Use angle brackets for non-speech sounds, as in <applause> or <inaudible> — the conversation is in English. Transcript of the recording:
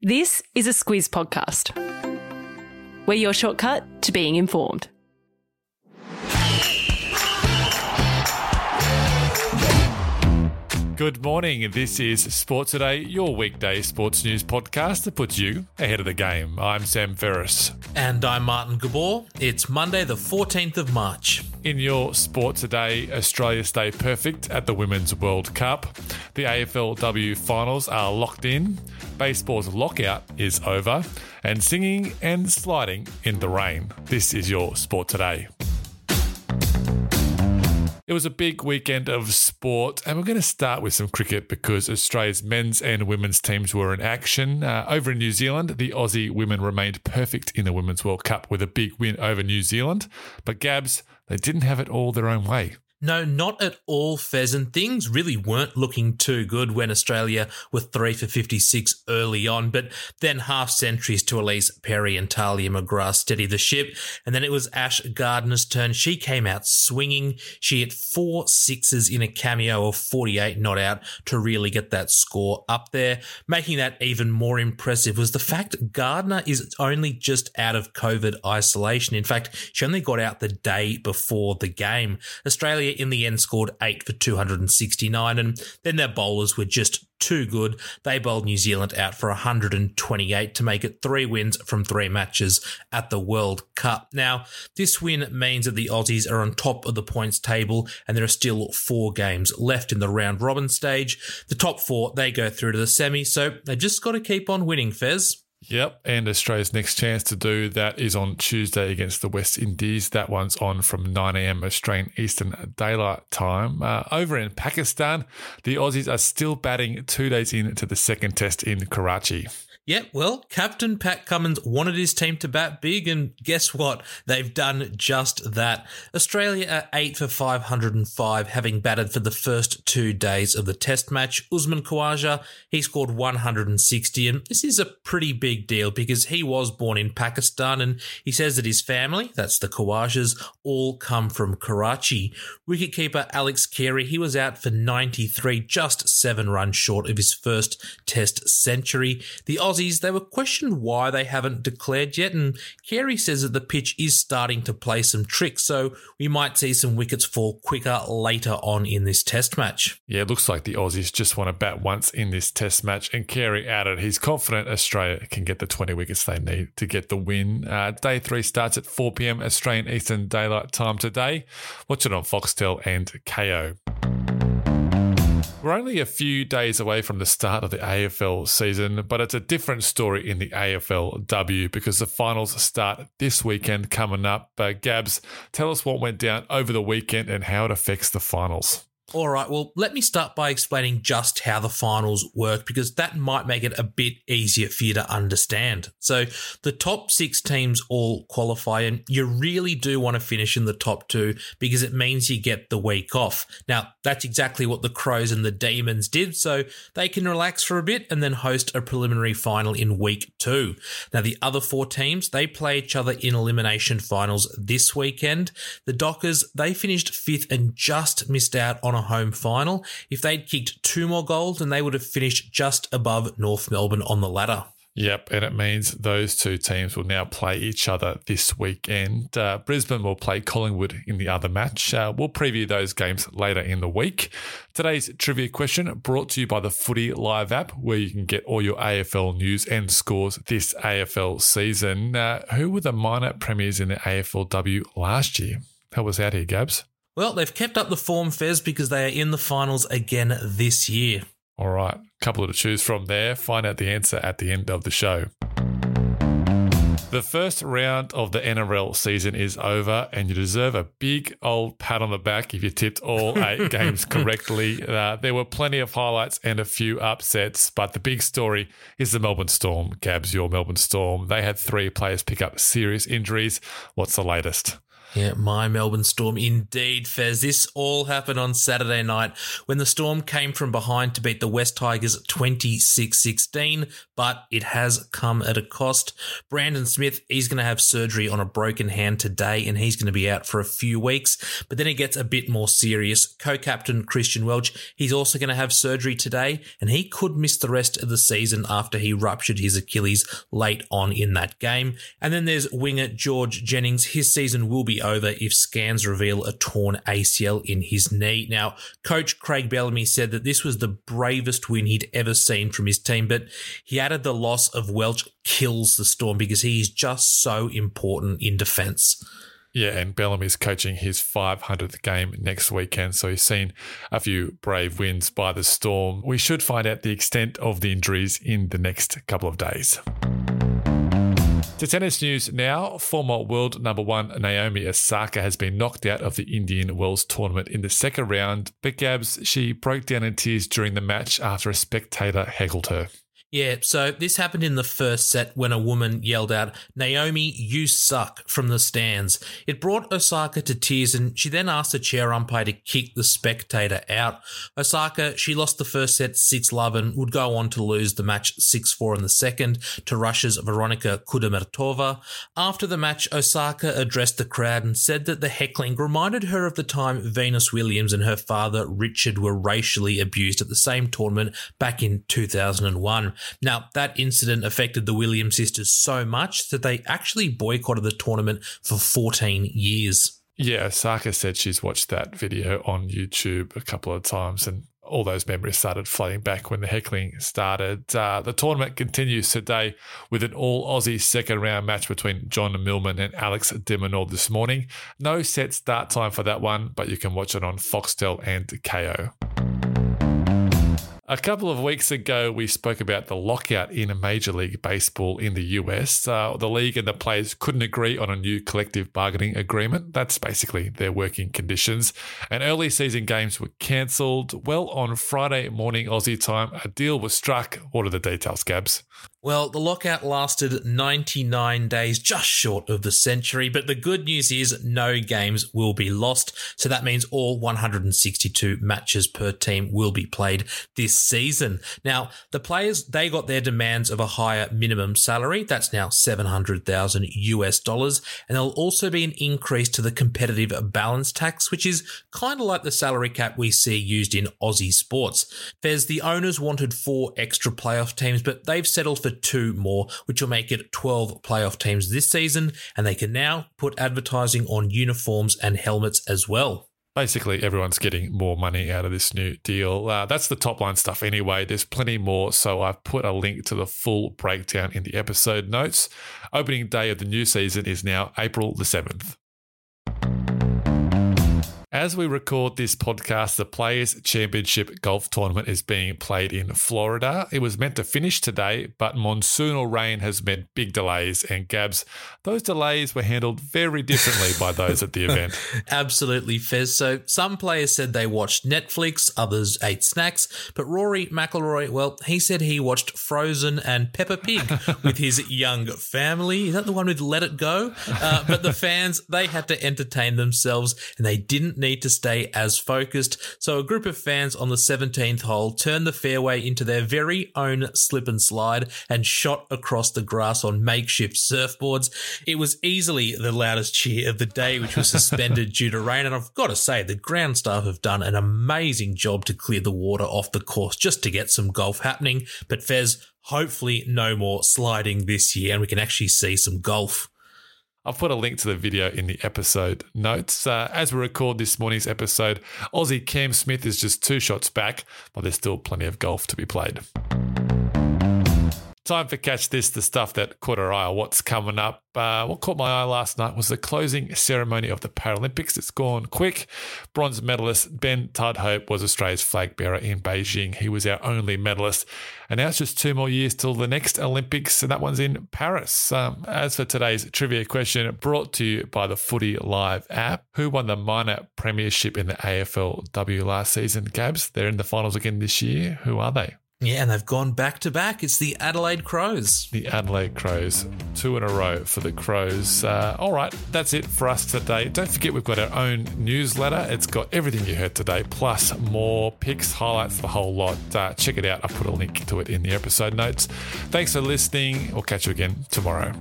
This is a Squiz podcast. We're your shortcut to being informed. Good morning. This is Sports Today, your weekday sports news podcast that puts you ahead of the game. I'm Sam Ferris. And I'm Martin Gabor. It's Monday, the 14th of March. In your sport today, Australia stay perfect at the Women's World Cup. The AFLW finals are locked in. Baseball's lockout is over. And singing and sliding in the rain. This is your sport today. It was a big weekend of sport, and we're going to start with some cricket because Australia's men's and women's teams were in action. Uh, over in New Zealand, the Aussie women remained perfect in the Women's World Cup with a big win over New Zealand. But Gabs, they didn't have it all their own way. No, not at all, Fez. And things really weren't looking too good when Australia were three for 56 early on. But then half centuries to Ellyse Perry and Tahlia McGrath steadied the ship. And then it was Ash Gardner's turn. She came out swinging. She hit four sixes in a cameo of 48 not out to really get that score up there. Making that even more impressive was the fact Gardner is only just out of COVID isolation. In fact, she only got out the day before the game. Australia Australia in the end scored 8 for 269, and then their bowlers were just too good. They bowled New Zealand out for 128 to make it three wins from three matches at the World Cup. Now, this win means that the Aussies are on top of the points table and there are still four games left in the round robin stage. The top four, they go through to the semi, so they just got to keep on winning, Fez. Yep, and Australia's next chance to do that is on Tuesday against the West Indies. That one's on from 9 a.m. Australian Eastern Daylight Time. Uh, over in Pakistan, the Aussies are still batting two days into the second test in Karachi. Yeah, well, Captain Pat Cummins wanted his team to bat big, and guess what? They've done just that. Australia are 8 for 505, having batted for the first two days of the test match. Usman Khawaja, he scored 160, and this is a pretty big deal because he was born in Pakistan, and he says that his family, that's the Khawajas, all come from Karachi. Wicketkeeper Alex Carey, he was out for 93, just seven runs short of his first test century. The Aussies Aussies, they were questioned why they haven't declared yet, and Carey says that the pitch is starting to play some tricks, so we might see some wickets fall quicker later on in this test match. Yeah, it looks like the Aussies just want to bat once in this test match, and Carey added he's confident Australia can get the 20 wickets they need to get the win. Uh, day three starts at 4 pm Australian Eastern Daylight Time today. Watch it on Foxtel and Kayo. We're only a few days away from the start of the AFL season, but it's a different story in the AFLW because the finals start this weekend coming up. Uh, Gabs, tell us what went down over the weekend and how it affects the finals. All right, well, let me start by explaining just how the finals work because that might make it a bit easier for you to understand. So, the top six teams all qualify, and you really do want to finish in the top two because it means you get the week off. Now, that's exactly what the Crows and the Demons did, so they can relax for a bit and then host a preliminary final in week two. Now, the other four teams, they play each other in elimination finals this weekend. The Dockers, they finished fifth and just missed out on a home final. If they'd kicked two more goals, then they would have finished just above North Melbourne on the ladder. Yep, and it means those two teams will now play each other this weekend. Uh, Brisbane will play Collingwood in the other match. Uh, we'll preview those games later in the week. Today's trivia question brought to you by the Footy Live app, where you can get all your AFL news and scores this AFL season. Uh, who were the minor premiers in the AFLW last year? Help us out here, Gabs. Well, they've kept up the form, Fez, because they are in the finals again this year. All right, a couple to choose from there. Find out the answer at the end of the show. The first round of the NRL season is over, and you deserve a big old pat on the back if you tipped all eight <laughs> games correctly. Uh, there were plenty of highlights and a few upsets, but the big story is the Melbourne Storm. Gabs, your Melbourne Storm. They had three players pick up serious injuries. What's the latest? Yeah, my Melbourne Storm indeed, Fez. This all happened on Saturday night when the Storm came from behind to beat the Wests Tigers 26 16, but it has come at a cost. Brandon Smith, he's going to have surgery on a broken hand today and he's going to be out for a few weeks, but then it gets a bit more serious. Co captain Christian Welch, he's also going to have surgery today and he could miss the rest of the season after he ruptured his Achilles late on in that game. And then there's winger George Jennings. His season will be over if scans reveal a torn ACL in his knee. Now, coach Craig Bellamy said that this was the bravest win he'd ever seen from his team, but he added the loss of Welch kills the Storm because he is just so important in defence. Yeah, and Bellamy's coaching his 500th game next weekend, so he's seen a few brave wins by the Storm. We should find out the extent of the injuries in the next couple of days. To tennis news now, former world number one Naomi Osaka has been knocked out of the Indian Wells tournament in the second round, but Gabs, she broke down in tears during the match after a spectator heckled her. Yeah, so this happened in the first set when a woman yelled out, Naomi, you suck, from the stands. It brought Osaka to tears and she then asked the chair umpire to kick the spectator out. Osaka, she lost the first set 6 love and would go on to lose the match 6 4 in the second to Russia's Veronika Kudermetova. After the match, Osaka addressed the crowd and said that the heckling reminded her of the time Venus Williams and her father Richard were racially abused at the same tournament back in 2001. Now, that incident affected the Williams sisters so much that they actually boycotted the tournament for 14 years. Yeah, Osaka said she's watched that video on YouTube a couple of times and all those memories started flooding back when the heckling started. Uh, the tournament continues today with an all Aussie second round match between John Millman and Alex de this morning. No set start time for that one, but you can watch it on Foxtel and Kayo. A couple of weeks ago, we spoke about the lockout in Major League Baseball in the US. Uh, the league and the players couldn't agree on a new collective bargaining agreement. That's basically their working conditions. And early season games were cancelled. Well, on Friday morning Aussie time, a deal was struck. What are the details, Gabs? Well, the lockout lasted 99 days, just short of the century, but the good news is no games will be lost. So that means all 162 matches per team will be played this season. Now, the players, they got their demands of a higher minimum salary. That's now 700,000 US dollars. And there'll also be an increase to the competitive balance tax, which is kind of like the salary cap we see used in Aussie sports. There's the owners wanted four extra playoff teams, but they've settled for two more, which will make it 12 playoff teams this season. And they can now put advertising on uniforms and helmets as well basically everyone's getting more money out of this new deal. Uh, that's the top line stuff anyway. There's plenty more, so I've put a link to the full breakdown in the episode notes. Opening day of the new season is now April the 7th. As we record this podcast, the Players Championship Golf Tournament is being played in Florida. It was meant to finish today, but monsoonal rain has meant big delays. And Gabs, those delays were handled very differently by those at the event. <laughs> Absolutely, Fez. So some players said they watched Netflix, others ate snacks, but Rory McIlroy, well, he said he watched Frozen and Peppa Pig <laughs> with his young family. Is that the one with Let It Go? Uh, but the fans, they had to entertain themselves and they didn't need to stay as focused. So a group of fans on the 17th hole turned the fairway into their very own slip and slide and shot across the grass on makeshift surfboards. It was easily the loudest cheer of the day, which was suspended <laughs> due to rain. And I've got to say, the ground staff have done an amazing job to clear the water off the course just to get some golf happening. But Fez, hopefully no more sliding this year and we can actually see some golf. I've put a link to the video in the episode notes. Uh, as we record this morning's episode, Aussie Cam Smith is just two shots back, but there's still plenty of golf to be played. Time for Catch This, the stuff that caught our eye. What's coming up? Uh, what caught my eye last night was the closing ceremony of the Paralympics. It's gone quick. Bronze medalist Ben Tudhope was Australia's flag bearer in Beijing. He was our only medalist. And now it's just two more years till the next Olympics, and that one's in Paris. Um, as for today's trivia question, brought to you by the Footy Live app, who won the minor premiership in the AFLW last season? Gabs, they're in the finals again this year. Who are they? Yeah, and they've gone back to back. It's the Adelaide Crows. The Adelaide Crows, two in a row for the Crows. Uh, all right, that's it for us today. Don't forget we've got our own newsletter. It's got everything you heard today, plus more picks, highlights, the whole lot. Uh, check it out. I'll put a link to it in the episode notes. Thanks for listening. We'll catch you again tomorrow.